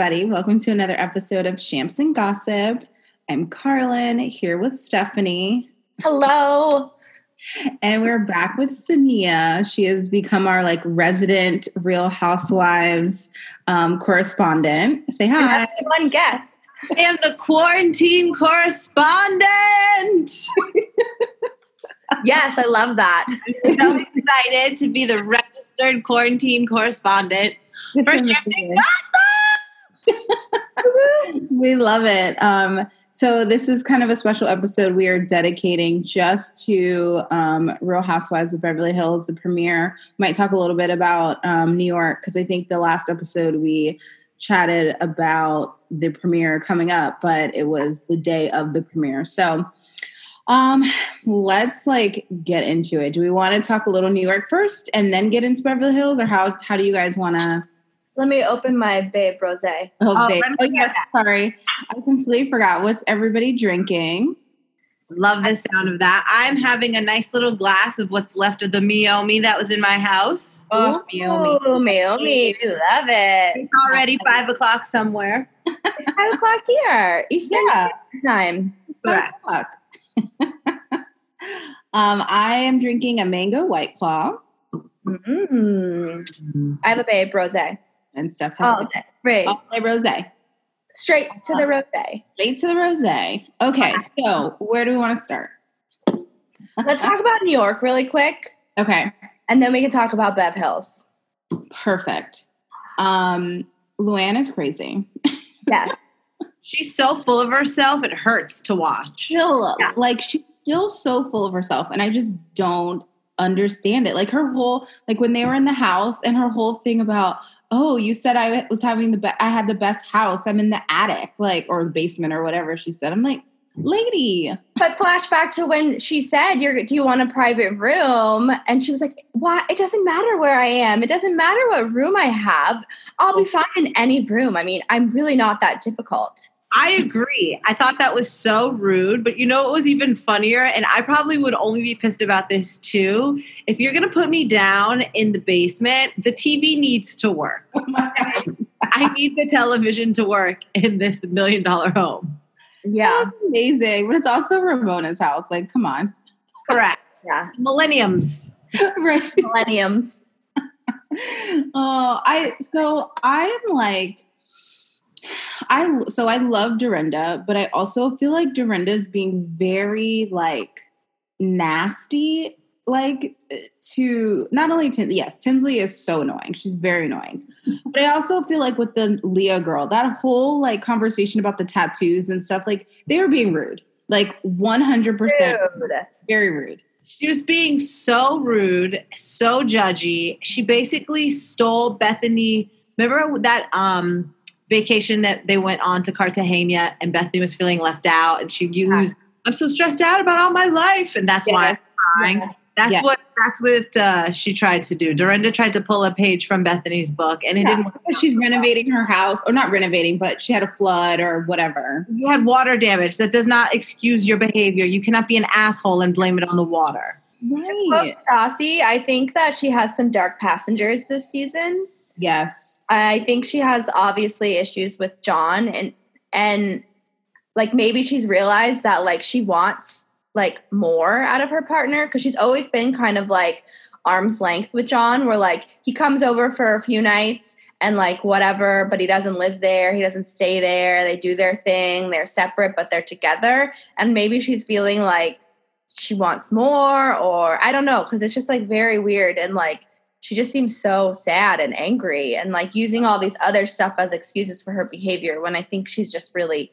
everybody. Welcome to another episode of Champs and Gossip. I'm Carlin here with Stephanie. Hello. And we're back with Sania. She has become our like resident Real Housewives um, correspondent. Say hi. One guest. I am the quarantine correspondent. yes, I love that. I'm so excited to be the registered quarantine correspondent for Champs and Gossip. we love it. Um, so this is kind of a special episode we are dedicating just to um, Real Housewives of Beverly Hills, the premiere. Might talk a little bit about um, New York because I think the last episode we chatted about the premiere coming up, but it was the day of the premiere. So um, let's like get into it. Do we want to talk a little New York first and then get into Beverly Hills, or how how do you guys want to? Let me open my Babe Rose. Oh, oh, babe. oh yes, sorry. I completely forgot. What's everybody drinking? Love the sound of that. I'm having a nice little glass of what's left of the Meiomi that was in my house. Oh, Meiomi. Meiomi. We love it. It's already five o'clock somewhere. it's five o'clock here. Eastern yeah. time. It's five o'clock. um, I am drinking a mango white claw. Mm-hmm. I have a babe rose and stuff. All day. Right. All day rose. Straight to the rose. Straight to the rose. Okay, so where do we want to start? Let's talk about New York really quick. Okay. And then we can talk about Bev Hills. Perfect. Um, Luann is crazy. Yes. she's so full of herself, it hurts to watch. Still, yeah. like she's still so full of herself, and I just don't understand it. Like her whole, like when they were in the house, and her whole thing about, oh, you said I was having the best, I had the best house. I'm in the attic, like, or the basement or whatever she said. I'm like, lady. But flashback to when she said, "You're, do you want a private room?" And she was like, "Why? It doesn't matter where I am. It doesn't matter what room I have. I'll be oh. fine in any room. I mean, I'm really not that difficult." I agree. I thought that was so rude, but you know what was even funnier? And I probably would only be pissed about this too. If you're going to put me down in the basement, the TV needs to work. Oh I need the television to work in this million dollar home. Yeah. That's amazing. But it's also Ramona's house. Like, come on. Correct. Yeah. Millenniums. right. Millenniums. oh, I, so I'm like, I so I love Dorinda, but I also feel like Dorinda's being very like nasty, like to not only Tinsley. Yes, Tinsley is so annoying. She's very annoying. But I also feel like with the Leah girl, that whole like conversation about the tattoos and stuff, like they were being rude, like one hundred percent, very rude. She was being so rude, so judgy. She basically stole Bethany. Remember that um vacation that they went on to Cartagena and Bethany was feeling left out and she used, I'm so stressed out about all my life. And that's why I'm crying. Yeah. That's yeah. what that's what uh, she tried to do. Dorinda tried to pull a page from Bethany's book, and it yeah. didn't. She's renovating her house, or not renovating, but she had a flood or whatever. You had water damage. That does not excuse your behavior. You cannot be an asshole and blame it on the water. Right. Stassi, I think that she has some dark passengers this season. Yes. I think she has obviously issues with John and and like maybe she's realized that like she wants like more out of her partner because she's always been kind of like arm's length with John where like he comes over for a few nights and like whatever but he doesn't live there he doesn't stay there they do their thing they're separate but they're together and maybe she's feeling like she wants more or I don't know because it's just like very weird and like she just seems so sad and angry and like using all these other stuff as excuses for her behavior when I think she's just really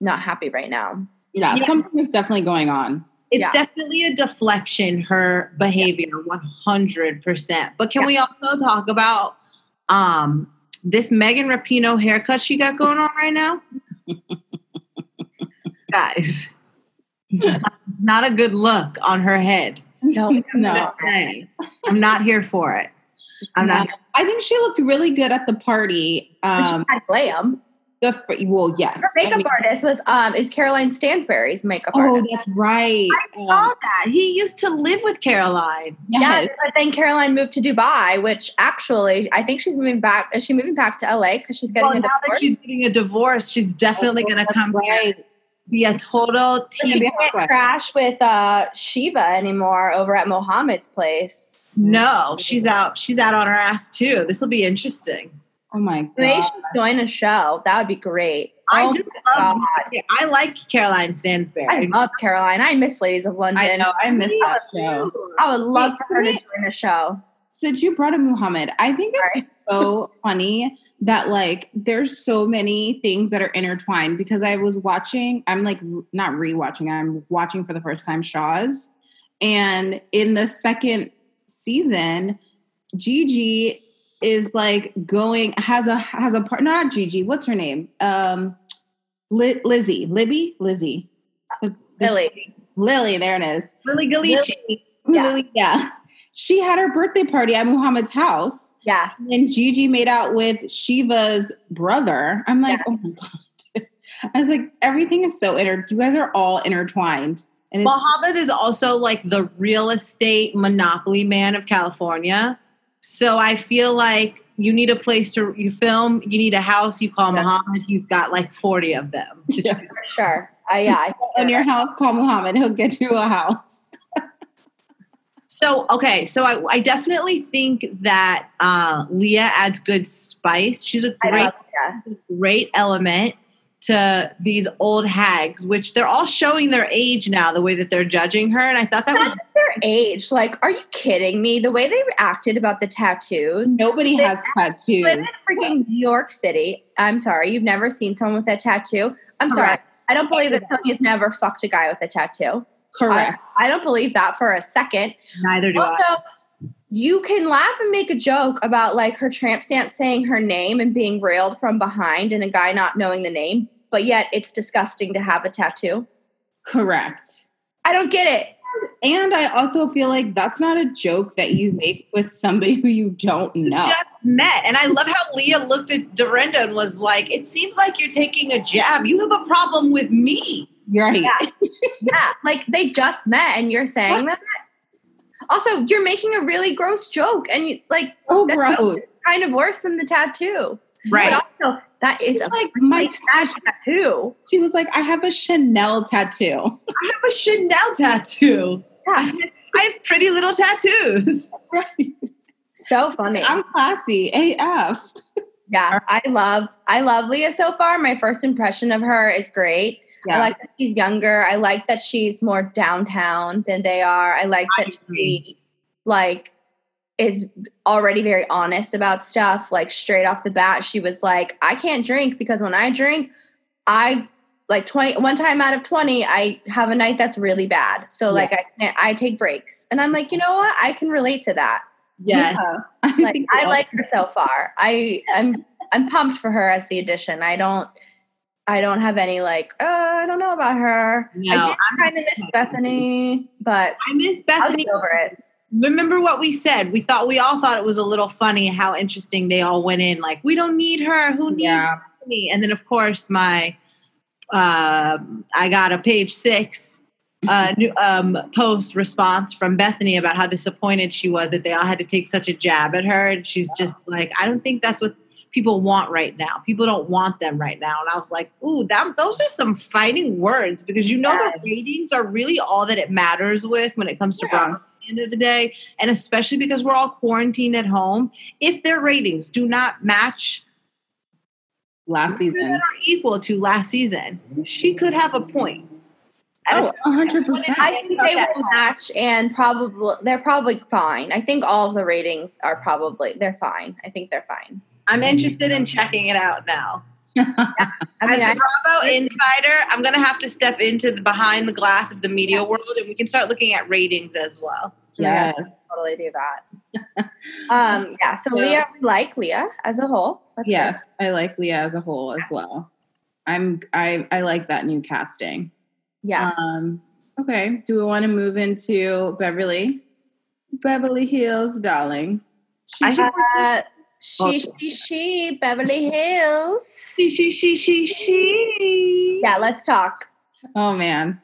not happy right now. Yeah, yeah. something is definitely going on. It's yeah. definitely a deflection, her behavior, one hundred percent. But can yeah. we also talk about um, this Megan Rapinoe haircut she got going on right now? Guys, it's not a good look on her head. No, no. I'm not here for it. I'm not. I think she looked really good at the party. Um, she had glam. The well, yes. Her makeup I mean- artist was um is Caroline Stanbury's makeup artist. Oh, artist. that's right. I Um, saw that. He used to live with Caroline. Yes, yes. but then Caroline moved to Dubai, which actually I think she's moving back. Is she moving back to LA because she's getting Well, a now that divorce? she's getting a divorce, she's definitely going to That's come here. Right. Be a total But she teen. be a can't crash with uh, Shiva anymore over at Mohammed's place. No, she's out. She's out on her ass too. This will be interesting. Oh my Maybe god. she should join a show. That would be great. I Oh do love. God. I like Caroline Stanbury. I love Caroline. I miss Ladies of London. I know. I missed that show. I would love Wait, for her to join a show. Since you brought up Muhammad, I think it's so funny that like there's so many things that are intertwined because I was watching, I'm like not rewatching, I'm watching for the first time Shahs. And in the second season, Gigi is like going has a has a part not Gigi, what's her name? Um Li- Lizzie, Libby, Lizzie. Lily. Lily, there it is. Lily Ghalichi. Yeah. Lily, yeah. She had her birthday party at Muhammad's house. Yeah. And Gigi made out with Shiva's brother. I'm like, Yeah. oh my God. I was like, everything is so inter you guys are all intertwined. And it's Mohammed is also like the real estate monopoly man of California. So I feel like you need a place to you film, you need a house, you call Yeah. Mohammed, he's got like 40 of them. to Yeah. Sure. Uh, yeah. I in your house, call Muhammad. He'll get you a house. So okay, so I, I definitely think that uh, Leah adds good spice. She's a great great element to these old hags, which they're all showing their age now, the way that they're judging her. And I thought that was Their age. Like, are you kidding me? The way they reacted about the tattoos. Nobody has tattoos. live in freaking New York City. I'm sorry, you've never seen someone with a tattoo. I'm sorry. I don't believe that Sonja's never fucked a guy with a tattoo. Correct. I don't believe that for a second. neither do I. Also, you can laugh and make a joke about like her tramp stamp saying her name and being railed from behind and a guy not knowing the name, but yet it's disgusting to have a tattoo. Correct. I don't get it. And I also feel like that's not a joke that you make with somebody who you don't know. just met. And I love how Leah looked at Dorinda and was like, It seems like you're taking a jab. You have a problem with me. Right. Yeah. Yeah, like they just met and you're saying that. Also, you're making a really gross joke and you like Oh, gross. kind of worse than the tattoo. Right. But also, that is like my really tattoo. She was like, I have a Chanel tattoo. I have a Chanel tattoo. Yeah, I have pretty little tattoos. Right. so funny. I'm classy AF. Yeah, I love I love Leah so far. My first impression of her is great. Yeah. I like that she's younger. I like that she's more downtown than they are. I like that agree. she like is already very honest about stuff. Like straight off the bat, she was like, I can't drink because when I drink, I like 20 one time out of 20 i have a night that's really bad so like i can't i take breaks and i'm like you know what i can relate to that Yes. I like I like her so far. I I'm I'm pumped for her as the addition. I don't I don't have any like oh I don't know about her. No, I did I'm kind of miss Bethany, but I miss Bethany. over it. Remember what we said? We thought we all thought it was a little funny how interesting they all went in. Like, we don't need her. Who needs Yeah. me? And then, of course, my uh, I got a page six uh, new, um, post response from Bethany about how disappointed she was that they all had to take such a jab at her, and she's just like, I don't think that's what people want right now. People don't want them right now. And I was like, ooh, that, those are some fighting words because you know the ratings are really all that it matters with when it comes to Yeah. The end of the day, and especially because we're all quarantined at home. If their ratings do not match last season or equal to last season, she could have a point. Oh, 100%. I think they will match and probably they're probably fine. I think all of the ratings are probably they're fine. I think they're fine. I'm interested in checking it out now. I As mean, the Bravo insider, I'm going to have to step into the behind the glass of the media world, and we can start looking at ratings as well. yes. totally do that. um, yeah. So Yeah. Leah, we like Leah as a whole. That's good. Yes. I like Leah as a whole as well. I'm I I like that new casting. Yeah. Um okay. Do we want to move into Beverly? Beverly Hills, darling. I She's think Uh, She, she, she, Beverly Hills. She, she, she, she, she. Yeah, let's talk. Oh man.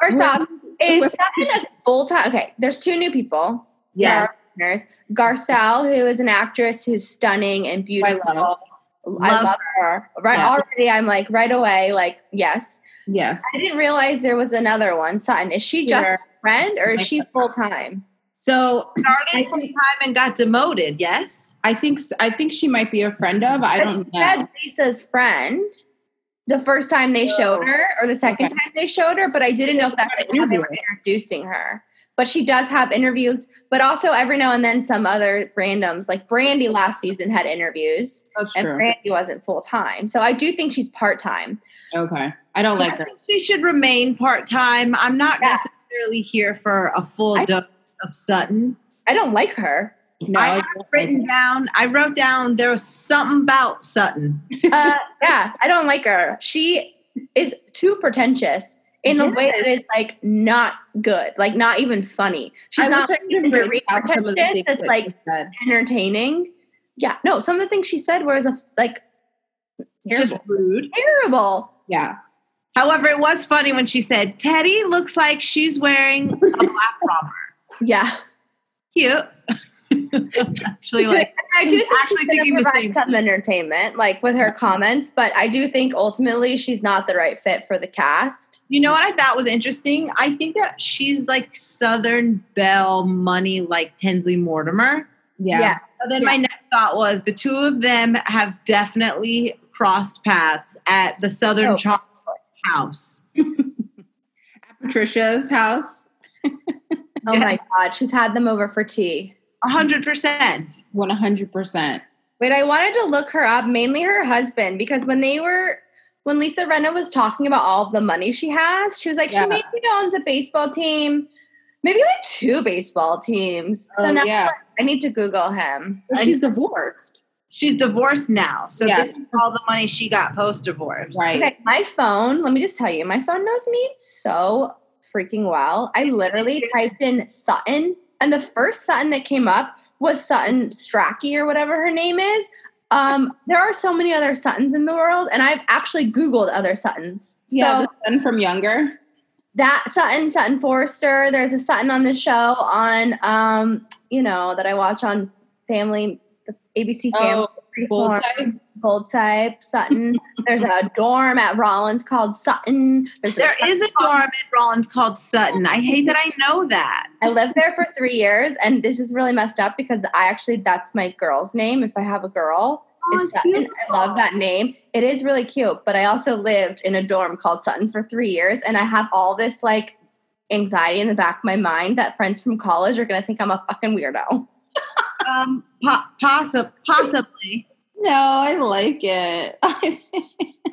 First Well, off, is Sutton a full time? Okay, there's two new people. Yes. There. Garcelle, who is an actress who's stunning and beautiful. love. I Love love her. Right Yeah. already, I'm like right away, like yes. Yes. I didn't realize there was another one. Sutton, is she just Sure. a friend or is she full time? So Started full time and got demoted. Yes. I think I think she might be a friend of. I don't know. said Lisa's friend the first time they oh. showed her, or the second Okay. time they showed her, but I didn't know if that's how they were introducing her. But she does have interviews, but also every now and then some other randoms, like Brandi last season had interviews, That's and true. Brandi wasn't full time. So I do think she's part time. Okay. I don't like I her. think she should remain part time. I'm not Yeah. necessarily here for a full I- dose of Sutton. I don't like her. No, I have like written down. I wrote down there was something about Sutton. Uh, yeah, I don't like her. She is too pretentious in the way that is like not good, like not even funny. She's I not wish I could very break out some of the pretentious. It's like entertaining. Yeah, no, some of the things she said was a, like Just Terrible. rude. terrible. Yeah. However, it was funny when she said, Teddi looks like she's wearing a black romper. Yeah, Cute. Actually, like, I do think Actually she's thinking going the same provide some entertainment, like with her comments. But I do think ultimately she's not the right fit for the cast. you know what I thought was interesting? I think that she's like Southern Belle money, like Tinsley Mortimer. Yeah. So then my next thought was the two of them have definitely crossed paths at the Southern Oh. Chocolate House. Patricia's house. Oh my god, she's had them over for tea. A hundred percent. One hundred percent. Wait, I wanted to look her up, mainly her husband, because when they were when Lisa Rinna was talking about all of the money she has, she was like, Yeah. she maybe owns a baseball team, maybe like two baseball teams. So Oh, now yeah. I need to Google him. But she's divorced. She's divorced now. So Yeah. this is all the money she got post divorce. Right. Okay, my phone, let me just tell you, my phone knows me so freaking well. I literally typed in Sutton, and the first Sutton that came up was Sutton Stracke or whatever her name is. Um, there are so many other Suttons in the world, and I've actually Googled other Suttons. Yeah, So the son from Younger. that Sutton, Sutton Foster, there's a Sutton on the show on, um, you know, that I watch on Family, the ABC Family. Oh, type. Bold type, Sutton. There's a dorm at Rollins called Sutton. There's There is a dorm at Rollins called Sutton. I hate that I know that. I lived there for three years, and this is really messed up because I actually that's my girl's name. If I have a girl, Oh, is it's Sutton. beautiful. I love that name. It is really cute. But I also lived in a dorm called Sutton for three years, and I have all this like anxiety in the back of my mind that friends from college are gonna think I'm a fucking weirdo. Um, po- possi- possibly. No, I like it.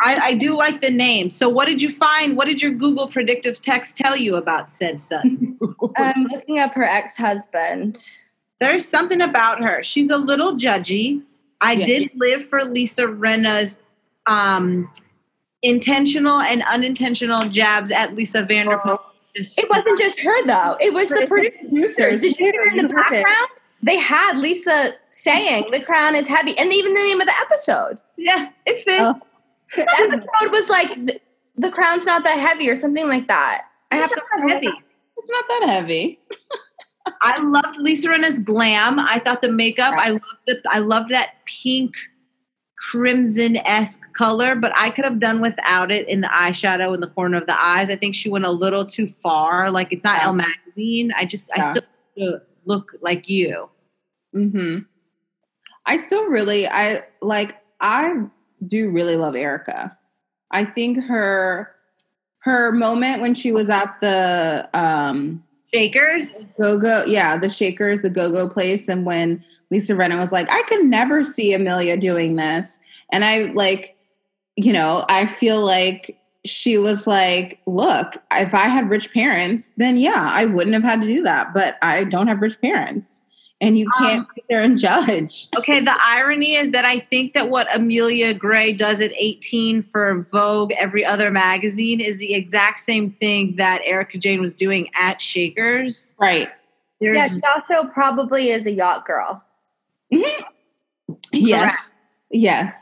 I, I do like the name. So, what did you find? What did your Google predictive text tell you about said Sutton? I'm looking up her ex husband. There's something about her. She's a little judgy. I Yeah. did live for Lisa Rinna's um, intentional and unintentional jabs at Lisa Vanderpump. It wasn't just her though; it was the producers. Did you hear in the background? They had Lisa saying the crown is heavy, and even the name of the episode. Yeah, it fits. Oh. The episode was like the, the crown's not that heavy or something like that. I have It's to not heavy. It's not that heavy. I loved Lisa Rinna's glam. I thought the makeup. Right. I loved it. I loved that pink crimson esque color, but I could have done without it in the eyeshadow in the corner of the eyes. I think she went a little too far. Like it's not Yeah. Elle magazine. I just I still look like you. hmm I still really, I like, I do really love Erika. I think her, her moment when she was at the um, Shakers. go go, yeah, the Shakers, the go go place, and when Lisa Rinna was like, I could never see Amelia doing this, and I like, you know, I feel like she was like, look, if I had rich parents, then yeah, I wouldn't have had to do that, but I don't have rich parents. And you can't Um, sit there and judge. Okay, the irony is that I think that what Amelia Gray does at 18 for Vogue, every other magazine, is the exact same thing that Erika Jayne was doing at Shakers. Right. There's Yeah, she also probably is a yacht girl. Mhm. Yes. Correct. Yes.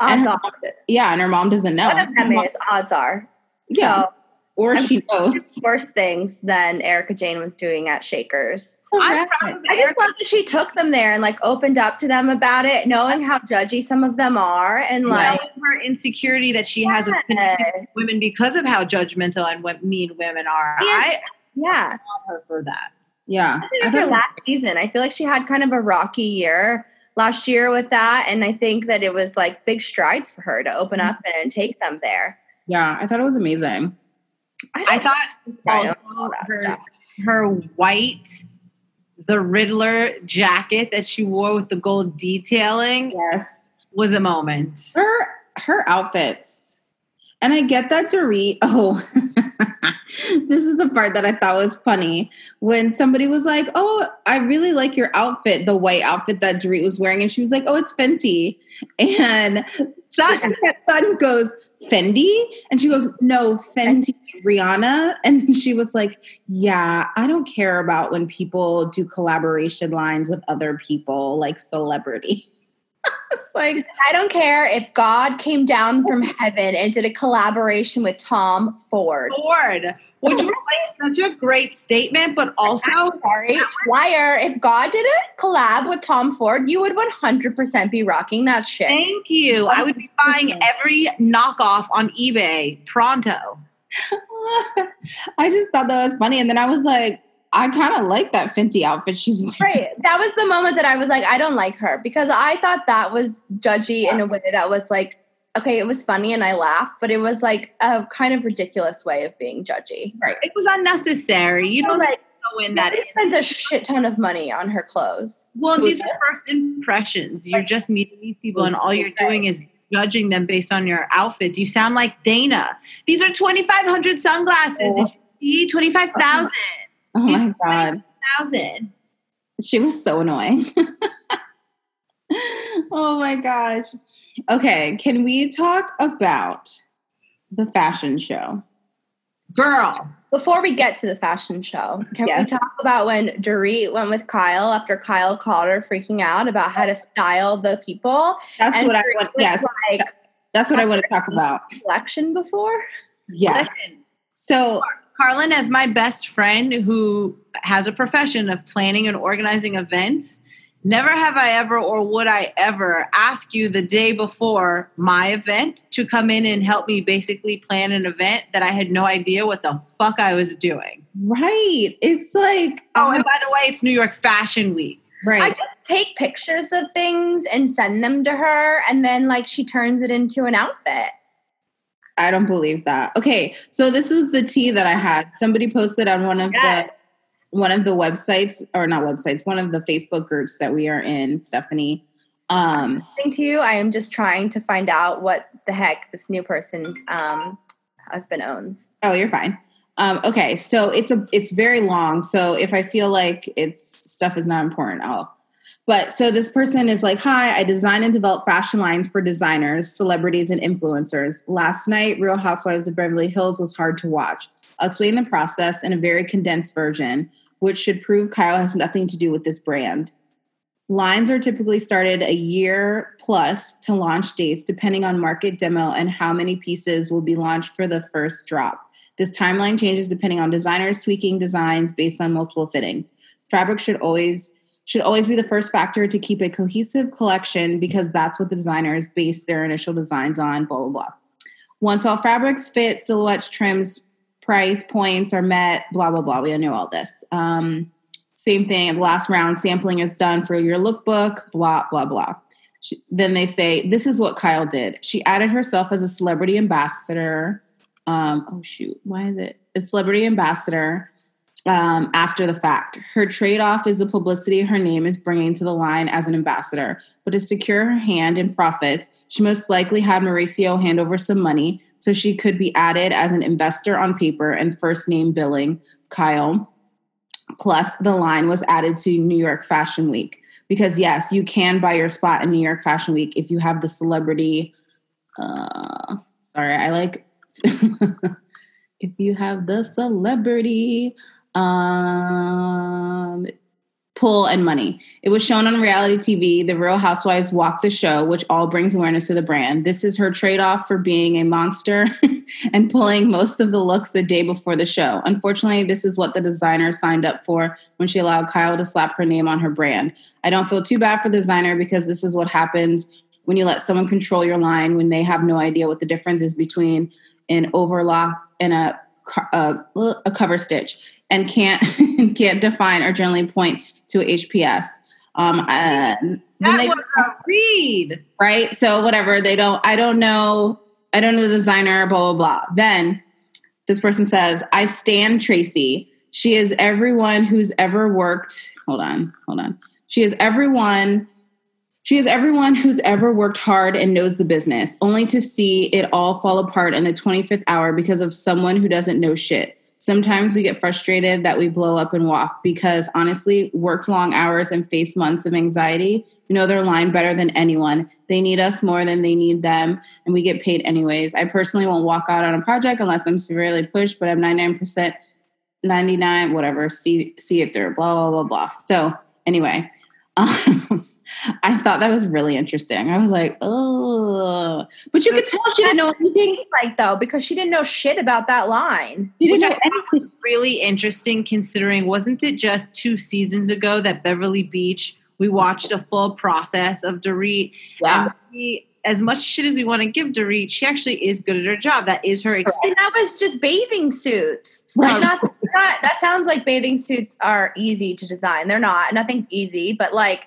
Odds And her are. mom- yeah, and her mom doesn't know. One of them Her mom- is odds are. Yeah. So or I'm she knows. worse things than Erika Jayne was doing at Shakers. Oh, I'm Correct. I just love that she took them there and like opened up to them about it, knowing how judgy some of them are, and like Knowing her insecurity that she has with women because of how judgmental and what mean women are. Yes. I yeah. love her for that. Yeah. I think I her last season, I feel like she had kind of a rocky year last year with that, and I think that it was like big strides for her to open mm-hmm. up and take them there. yeah, I thought it was amazing. I thought I don't also her, her white, the Riddler jacket that she wore with the gold detailing Yes. was a moment. Her her outfits. And I get that Dorit. Oh, this is the part that I thought was funny when somebody was like, "Oh, I really like your outfit, the white outfit that Dorit was wearing," and she was like, "Oh, it's Fenty," and Son. son goes, "Fendi," and she goes, "No, Fenty, Rihanna," and she was like, "Yeah, I don't care about when people do collaboration lines with other people, like celebrity." like, I don't care if God came down from heaven and did a collaboration with Tom Ford. Ford, which was like such a great statement, but also Sorry, liar. If God did a collab with Tom Ford, you would 100% be rocking that shit. thank you. I would be buying every knockoff on eBay pronto. I just thought that was funny. And then I was like, I kind of like that Fenty outfit she's wearing. Right. That was the moment that I was like, I don't like her because I thought that was judgy in a way that was like, okay, it was funny and I laughed, but it was like a kind of ridiculous way of being judgy. Right. It was unnecessary. You So, don't like, go in that. she spends a shit ton of money on her clothes. Well, Who's these are first impressions. You're just meeting these people, and all you're doing is judging them based on your outfits. You sound like Dana. These are 2,500 sunglasses. Oh. Did you see 25,000. Oh my God. 1,000. She was so annoying. oh my gosh. Okay. Can we talk about the fashion show? Girl. Before we get to the fashion show, can Yeah. we talk about when Dorit went with Kyle after Kyle called her freaking out about how to style the people? That's And what I Dorit want. Yes. Like That's what I want to talk about. collection before? Yeah. Listen, So, Carlin, as my best friend who has a profession of planning and organizing events, never have I ever or would I ever ask you the day before my event to come in and help me basically plan an event that I had no idea what the fuck I was doing. right. It's like, Oh, and by the way, it's New York Fashion Week. Right. I just take pictures of things and send them to her, and then like she turns it into an outfit. I don't believe that. Okay, so this was the tea that I had. Somebody posted on one of Yes. the one of the websites, or not websites, one of the Facebook groups that we are in, Stephanie. Um, to you, I am just trying to find out what the heck this new person's um, husband owns. oh, you're fine. Um, okay, so it's a it's very long. So if I feel like it's stuff is not important, I'll. But so this person is like, "Hi, I design and develop fashion lines for designers, celebrities, and influencers. Last night, Real Housewives of Beverly Hills was hard to watch. I'll explain the process in a very condensed version, which should prove Kyle has nothing to do with this brand. Lines are typically started a year plus to launch dates, depending on market demo and how many pieces will be launched for the first drop. This timeline changes depending on designers tweaking designs based on multiple fittings. Fabric should always should always be the first factor to keep a cohesive collection because that's what the designers base their initial designs on, blah, blah, blah. Once all fabrics fit, silhouettes, trims, price points are met, blah, blah, blah. We all know all this. Um, same thing, the last round sampling is done for your lookbook, blah, blah, blah. She, then they say, This is what Kyle did. She added herself as a celebrity ambassador. Um, oh, shoot. Why is it? A celebrity ambassador um, after the fact. Her trade off is the publicity her name is bringing to the line as an ambassador. But to secure her hand in profits, she most likely had Mauricio hand over some money so she could be added as an investor on paper and first name billing Kyle. Plus, the line was added to New York Fashion Week because, yes, you can buy your spot in New York Fashion Week if you have the celebrity. Uh, sorry, I like if you have the celebrity um pull and money. It was shown on reality TV. The Real Housewives walk the show, which all brings awareness to the brand. This is her trade off for being a monster and pulling most of the looks the day before the show. Unfortunately, this is what the designer signed up for when she allowed Kyle to slap her name on her brand. I don't feel too bad for the designer because this is what happens when you let someone control your line when they have no idea what the difference is between an overlock and a a, a cover stitch and can't can't define or generally point to HPS. Um, uh, that they, was a read. right? So whatever they don't. I don't know. I don't know the designer. Blah blah blah. Then this person says, "I stand Tracy. She is everyone who's ever worked. Hold on, hold on. She is everyone." She is everyone who's ever worked hard and knows the business, only to see it all fall apart in the 25th hour because of someone who doesn't know shit. Sometimes we get frustrated that we blow up and walk because honestly, worked long hours and face months of anxiety, we know their line better than anyone. They need us more than they need them, and we get paid anyways. I personally won't walk out on a project unless I'm severely pushed, but I'm 99%, 99, whatever, see, see it through, blah, blah, blah, blah. So, anyway, um, I thought that was really interesting. I was like, oh, but you could tell she didn't know anything. like though because she didn't know shit about that line. She Which didn't know anything. was really interesting considering wasn't it just two seasons ago that Beverly Beach we watched a full process of Dorit Yeah. we, as much shit as we want to give Dorit, she actually is good at her job. That is her experience. And that was just bathing suits. Like not, not that sounds like bathing suits are easy to design. They're not. Nothing's easy, but like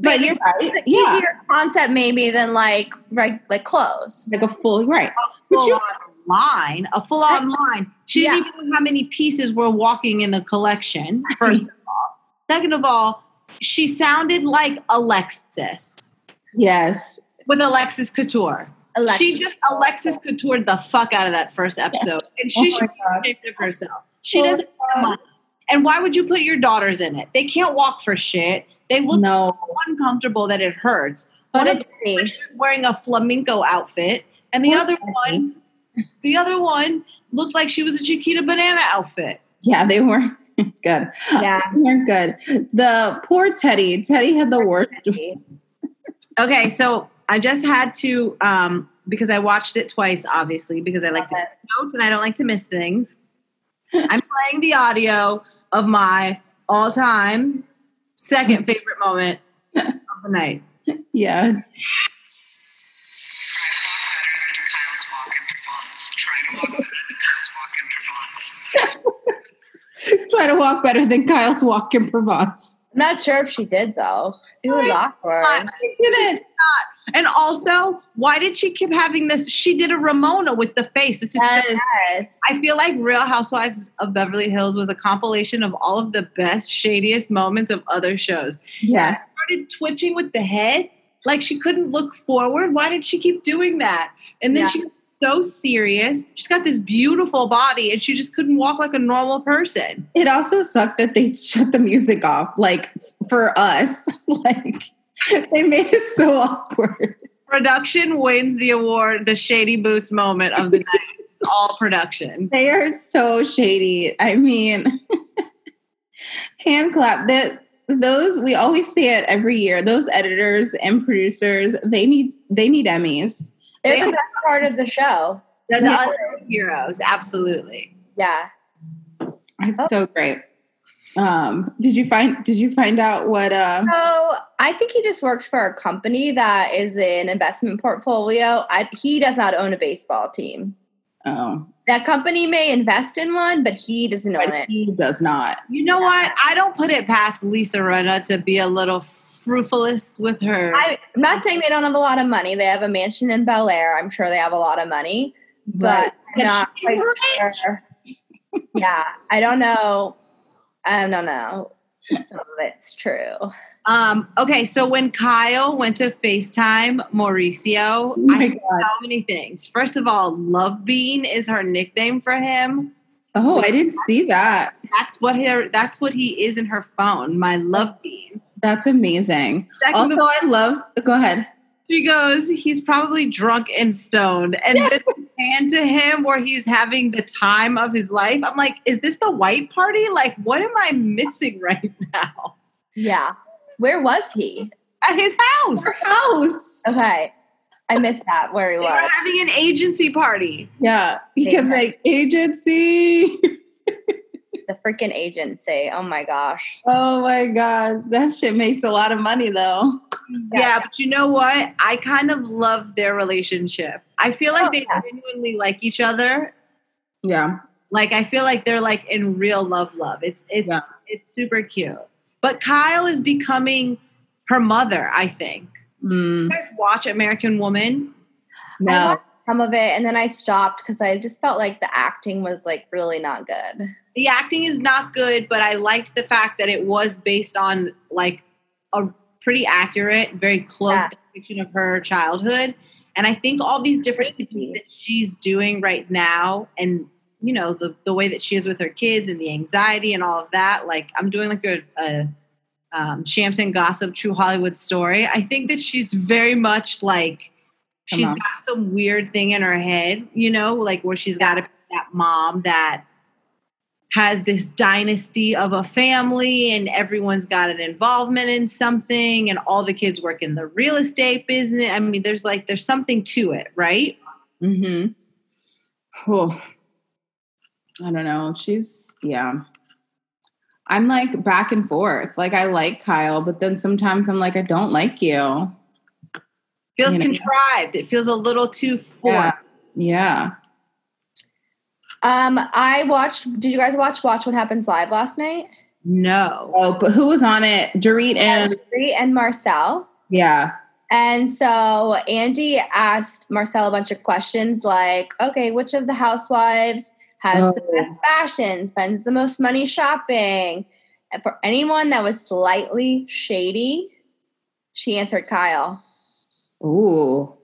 But you're right. an Yeah. easier concept maybe than like right like clothes. Like a full, right. But full you, on line, a full on line. She didn't even know how many pieces were walking in the collection, first of all. Second of all, she sounded like Alexis yes. with Alexis Couture. Alexis. She just Alexis Couture the fuck out of that first episode. And oh she Oh should be ashamed of herself. She Oh doesn't have uh, money. And why would you put your daughters in it? They can't walk for shit. They look No. so uncomfortable that it hurts. But One of them was wearing a flamenco outfit, and the Poor other one, the other one looked like she was a Chiquita Banana outfit. Yeah, they weren't good. yeah. They weren't good. The poor Teddi. Teddi had the worst. Okay, so I just had to um, because I watched it twice, obviously, because I like to Love take notes and I don't like to miss things. I'm playing the audio of my all-time second favorite moment of the night. Yes. Try to walk better than Kyle's walk in Provence. Try to walk better than Kyle's walk in Provence. I'm not sure if she did though. It was Why awkward. not? He didn't. And also, why did she keep having this? She did a Ramona with the face. This is so Yes. I feel like Real Housewives of Beverly Hills was a compilation of all of the best, shadiest moments of other shows. Yes. Started twitching with the head, like she couldn't look forward. Why did she keep doing that? And then Yeah. she got so serious. She's got this beautiful body, and she just couldn't walk like a normal person. It also sucked that they shut the music off, like for us. like they made it so awkward. Production wins the award, the shady boots moment of the night. All production. They are so shady. I mean, hand clap that those we always say it every year. Those editors and producers, they need they need Emmys. They're the best part of the show. They're the Yeah. heroes, absolutely. Yeah. It's so great. Um, did you find did you find out what um So I think he just works for a company that is an investment portfolio. I, he does not own a baseball team. oh That company may invest in one, but he doesn't own but it. he does not. You know what? I don't put it past Lisa Rinna to be a little frugalous with her. I, I'm not saying they don't have a lot of money. They have a mansion in Bel Air. I'm sure they have a lot of money, but But not she's quite sure. yeah, I don't know. I don't know. Some of it's true. Um, okay, so when Kyle went to FaceTime Mauricio, Oh I had God. so many things. First of all, Love Bean is her nickname for him. Oh, I didn't see that. That's what her that's what he is in her phone, my Love Bean. That's amazing. Second Also, of, I love. Go ahead. She goes, he's probably drunk and stoned. And then hand to him where he's having the time of his life. I'm like, is this the white party? Like, what am I missing right now? Yeah. Where was he? At his house. Her house. Okay. I missed that where he They were was. having an agency party. Yeah. He kept Amen. like agency. The freaking agency. Oh my gosh. oh my god. That shit makes a lot of money though. Yeah. but you know what? I kind of love their relationship. I feel like Oh, they yeah. genuinely like each other. Yeah. Like I feel like they're like in real love love. It's it's Yeah. it's super cute. But Kyle is becoming her mother, I think. Mm, You guys watch American Woman? No. watched some of it and then I stopped because I just felt like the acting was like really not good. The acting is not good, but I liked the fact that it was based on like a pretty accurate, very close Yeah. depiction of her childhood. And I think all these different things that she's doing right now and you know the the way that she is with her kids and the anxiety and all of that like i'm doing like a, a um, Champs and Gossip True Hollywood story. I think that she's very much like Come she's on. got some weird thing in her head, you know, like where she's got to be that mom that has this dynasty of a family and everyone's got an involvement in something and all the kids work in the real estate business. I mean, there's like there's something to it, right? Mm-hmm. Oh, I don't know. She's yeah. I'm like back and forth. Like I like Kyle, but then sometimes I'm like, I don't like you. Feels You know? contrived. It feels a little too forced. Yeah. Yeah. Um, I watched. Did you guys watch Watch What Happens Live last night? No. Oh, but who was on it? Dorit and Brie and Garcelle. yeah. And so Andy asked Garcelle a bunch of questions like, okay, which of the housewives has the Oh. best fashion, spends the most money shopping? And for anyone that was slightly shady, she answered Kyle. Ooh.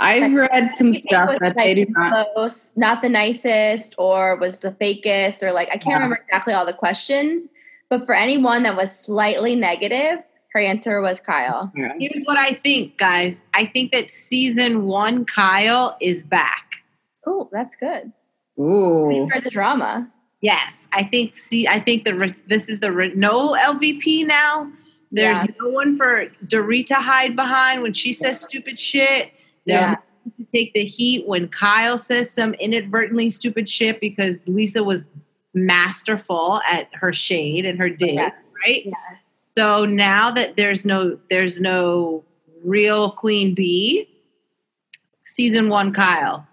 I've read some stuff that like, they do not. most- not the nicest or was the fakest or like I can't Yeah. remember exactly all the questions, but for anyone that was slightly negative, her answer was Kyle. Here's what I think, guys. I think that season one, Kyle is back. Oh, that's good. Ooh. For the drama. Yes, I think. See, I think the this is the no LVP now. There's Yeah. no one for Dorit to hide behind when she says stupid shit. Yeah. to take the heat when Kyle says some inadvertently stupid shit because Lisa was masterful at her shade and her dig, Yeah. right? Yes. So now that there's no there's no real queen bee, season one Kyle,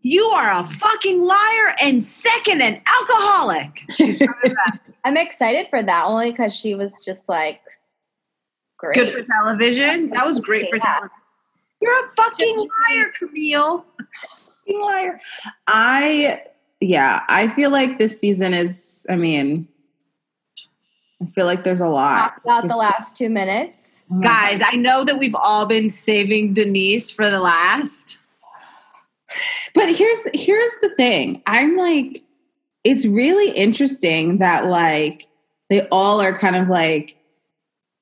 you are a fucking liar and second an alcoholic. I'm excited for that only because she was just like great. Good for television. That was great for Yeah. television. You're a fucking liar, Camille. Fucking liar. I yeah, I feel like this season is I mean I feel like there's a lot. Talk about the last two minutes. Oh my Guys, I know that we've all been saving Denise for the last. But here's here's the thing. I'm like, it's really interesting that like they all are kind of like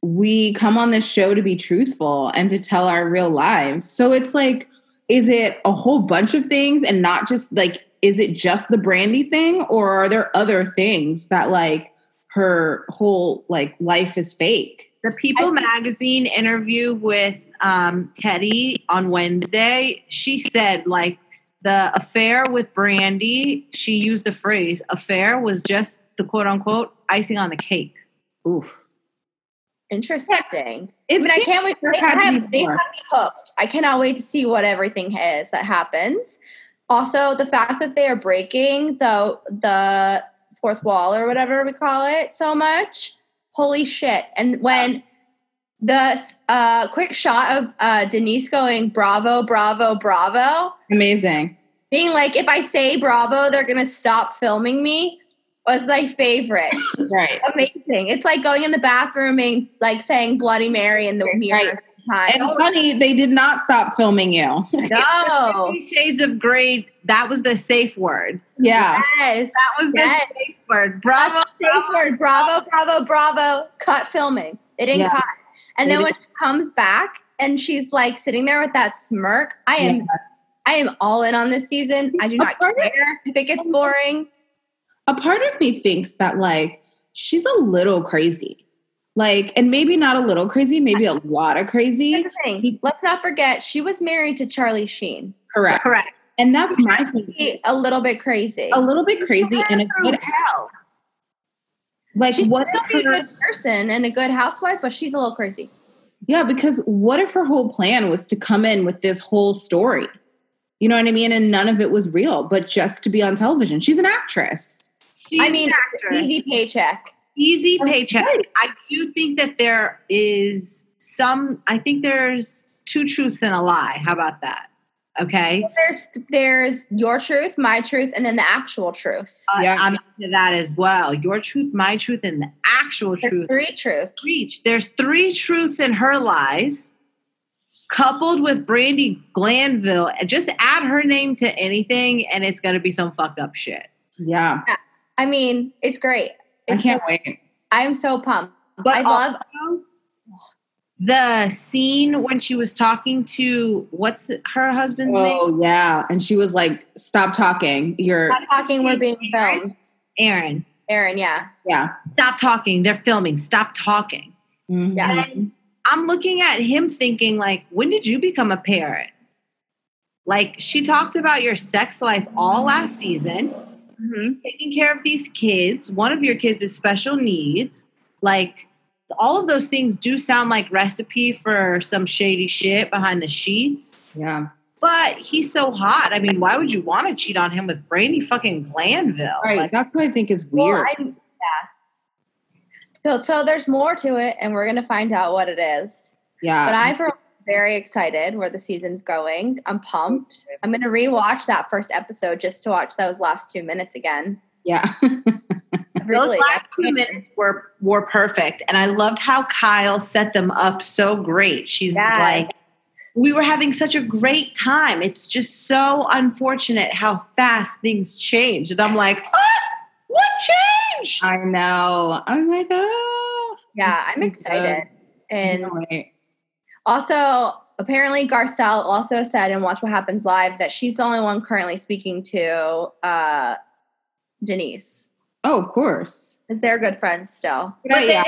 we come on this show to be truthful and to tell our real lives. So it's like, is it a whole bunch of things and not just like, is it just the brandy thing, or are there other things that like her whole like life is fake? The People think- magazine interview with um, Teddi on Wednesday, she said, like, the affair with Brandi, she used the phrase, affair was just the quote unquote icing on the cake. Oof. Interesting. I mean, I can't wait. They have, they have me hooked. I cannot wait to see what everything is that happens. Also, the fact that they are breaking the the fourth wall or whatever we call it so much. Holy shit! And when the uh, quick shot of uh, Denise going bravo, bravo, bravo, amazing. being like, if I say bravo, they're gonna stop filming me, was my favorite. Right. Amazing! It's like going in the bathroom and like saying Bloody Mary in the mirror. Right. Time. And funny, they did not stop filming you. No. Shades of Grey, that was the safe word. yeah. Yes. That was the Yes. safe word. Bravo. Safe word. Bravo, bravo, bravo. Cut filming. They didn't Yeah. cut. And They then when she comes back and she's like sitting there with that smirk. I am Yes. I am all in on this season. I do not care if it gets boring. A part of me thinks that like she's a little crazy like and maybe not a little crazy maybe a lot of crazy Here's the thing. Let's not forget she was married to Charlie Sheen. correct Correct. and that's my thing A little bit crazy. a little bit crazy and a good house. like She's what still be if a good person and a good housewife, but she's a little crazy. yeah because what if her whole plan was to come in with this whole story you know what i mean and none of it was real but just to be on television she's an actress She's I mean. Easy paycheck. easy paycheck. right. I do think that there is some. I think there's two truths and a lie. How about that? Okay, There's there's your truth, my truth, and then the actual truth. Uh, Yeah. I'm into that as well. Your truth, my truth, and the actual There's truth. three truths. Preach. There's three truths in her lies, coupled with Brandi Glanville. And Just add her name to anything, and it's gonna be some fucked up shit. yeah I mean, it's great. I can't so, wait. I'm so pumped. But I love also, the scene when she was talking to what's the- her husband's name? oh yeah and she was like stop talking you're not talking. We're being filmed. Aaron. Aaron, yeah, yeah Stop talking. They're filming. Stop talking. Mhm. Yeah. And I'm looking at him thinking, like, when did you become a parent? Like, she talked about your sex life all last season, Mhm. taking care of these kids. One of your kids is special needs. Like, all of those things do sound like recipe for some shady shit behind the sheets. yeah But he's so hot. I mean, why would you want to cheat on him with Brandi fucking Glanville? right Like, that's what i think is Well, weird I'm- yeah. So, so there's more to it, and we're gonna find out what it is. yeah But I, for very excited where the season's going. I'm pumped. I'm gonna rewatch that first episode just to watch those last two minutes again. yeah Those Really, last two minutes were were perfect, and I loved how Kyle set them up so great. She's Yes. like, we were having such a great time. It's just so unfortunate how fast things change." and I'm like, ah, what changed? i know I'm like oh Yeah, I'm excited. And No way. Also, apparently, Garcelle also said in Watch What Happens Live that she's the only one currently speaking to uh, Denise. oh of course. They're good friends still. but they- yeah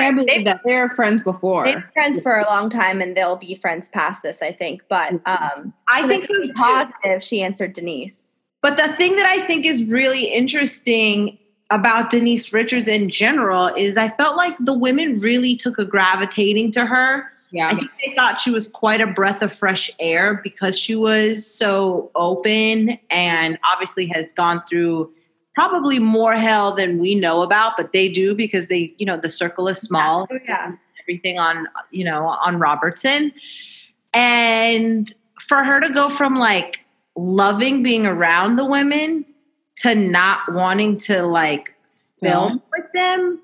I believe that they're friends before They've been friends for a long time, and they'll be friends past this, I think. But um, I think so so it's too. positive. She answered Denise. But the thing that I think is really interesting about Denise Richards in general is I felt like the women really took a gravitating to her. I yeah think they thought she was quite a breath of fresh air because she was so open and obviously has gone through probably more hell than we know about, but they do because they, you know, the circle is small. Oh, yeah. everything on you know on Robertson. And for her to go from like loving being around the women to not wanting to like film with them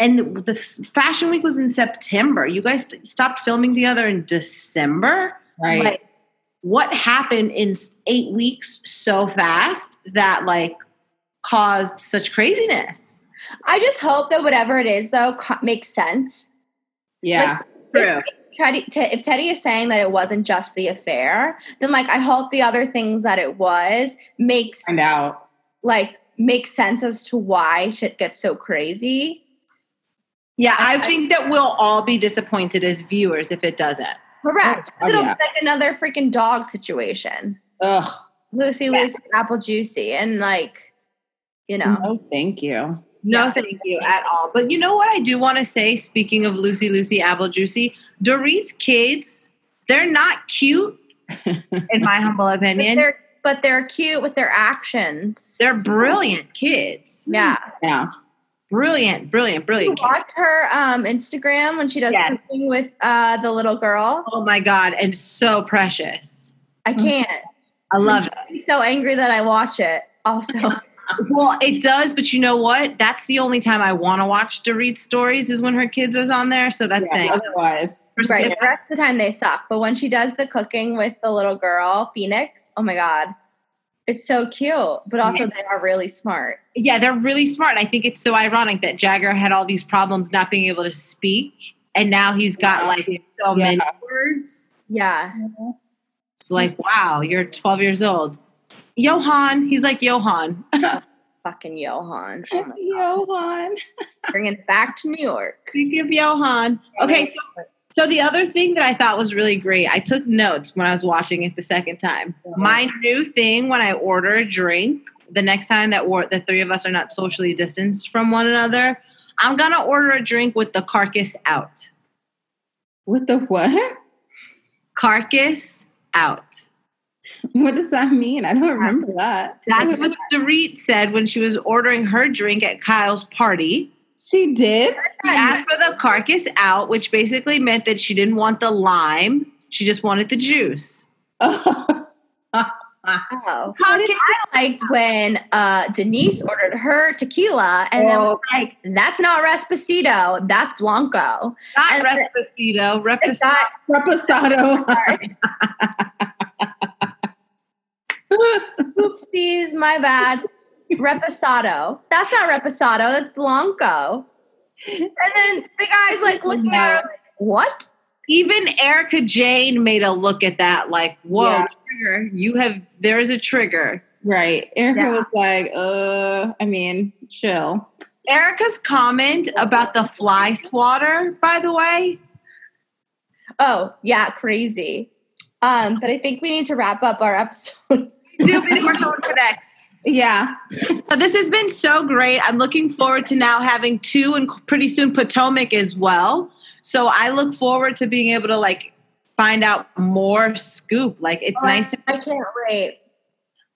and the fashion week was in September you guys st- stopped filming together in December right like what happened in 8 weeks so fast that like caused such craziness I just hope that whatever it is, though, co- makes sense. yeah True. Teddi, te- if Teddi is saying that it wasn't just the affair, then like I hope the other things that it was makes find out like makes sense as to why shit gets so crazy. Yeah, I- I think that we'll all be disappointed as viewers if it doesn't. Correct. Oh, It'll yeah. be like another freaking dog situation. ugh Lucy, Yeah. Lucy, apple juicy, and like, you know, no thank you No, Yeah. thank you at all. But you know what I do want to say, speaking of Lucy, Lucy, Apple Juicy, Dorit's kids, they're not cute, in my humble but opinion. they're but they're cute with their actions. They're brilliant kids. Yeah. yeah Brilliant, brilliant, You brilliant kids. watch her um, Instagram when she does Yes. cooking with uh, the little girl. Oh my God, and so precious. I can't. I love it. I'm so angry that I watch it. Also, Well, it does, but you know what? That's the only time I want to watch Dorit stories is when her kids are on there. So that's yeah, saying. otherwise right. The rest of the time they suck. But when she does the cooking with the little girl, Phoenix, oh my god, it's so cute. But also they are really smart. yeah, they're really smart. I think it's so ironic that Jagger had all these problems not being able to speak and now he's got Wow. like so Yeah. many words. Yeah. It's like, wow, you're 12 years old. Johan, he's like Johan. Oh, fucking Johan. Oh. Johan. Bringing it back to New York. Think of Johan. Okay, so, so the other thing that I thought was really great, I took notes when I was watching it the second time. Uh-huh. My new thing when I order a drink, the next time that we're, the three of us are not socially distanced from one another, I'm gonna order a drink with the carcass out. With the what? Carcass out. What does that mean? I don't remember that. That's what Dorit said when she was ordering her drink at Kyle's party. She did. She asked for the carcass out, which basically meant that she didn't want the lime. She just wanted the juice. Oh. Carcass I liked when uh, Denise ordered her tequila and then was Oh. like, that's not Respacito, that's Blanco. Not And the- Respacito. Reposado. Reposado. oopsies, my bad. Reposado. That's not Reposado, that's Blanco. And then the guy's like looking at her like, what? Even Erika Jayne made a look at that, like, whoa, Yeah. trigger. You have, there is a trigger. right. Erika Yeah. was like, uh, I mean, chill. Erika's comment about the fly swatter, by the way. Oh, yeah, crazy. Um, but I think we need to wrap up our episode. Do we for next? Yeah. So this has been so great. I'm looking forward to now having two and pretty soon Potomac as well. So I look forward to being able to like find out more scoop. Like it's oh, nice to I can't wait.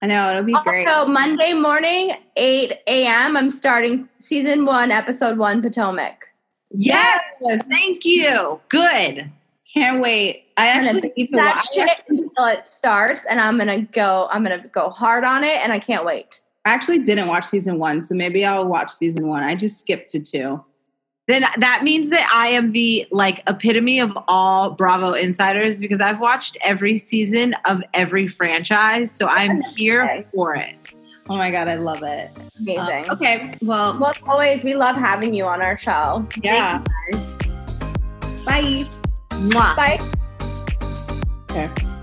I know. It'll be great. Also, Monday morning, 8 a.m., I'm starting season one, episode one, Potomac. Yes, thank you. Good. Can't wait. I I'm gonna actually need to watch. shit until it starts, and I'm gonna go. I'm gonna go hard on it, and I can't wait. I actually didn't watch season one, so maybe I'll watch season one. I just skipped to two. Then that means that I am the like epitome of all Bravo insiders because I've watched every season of every franchise. So I'm here Okay. for it. Oh my god, I love it. Amazing. Uh, okay, well, Well, always, we love having you on our show. yeah. Bye. Mwah. Bye. Okay.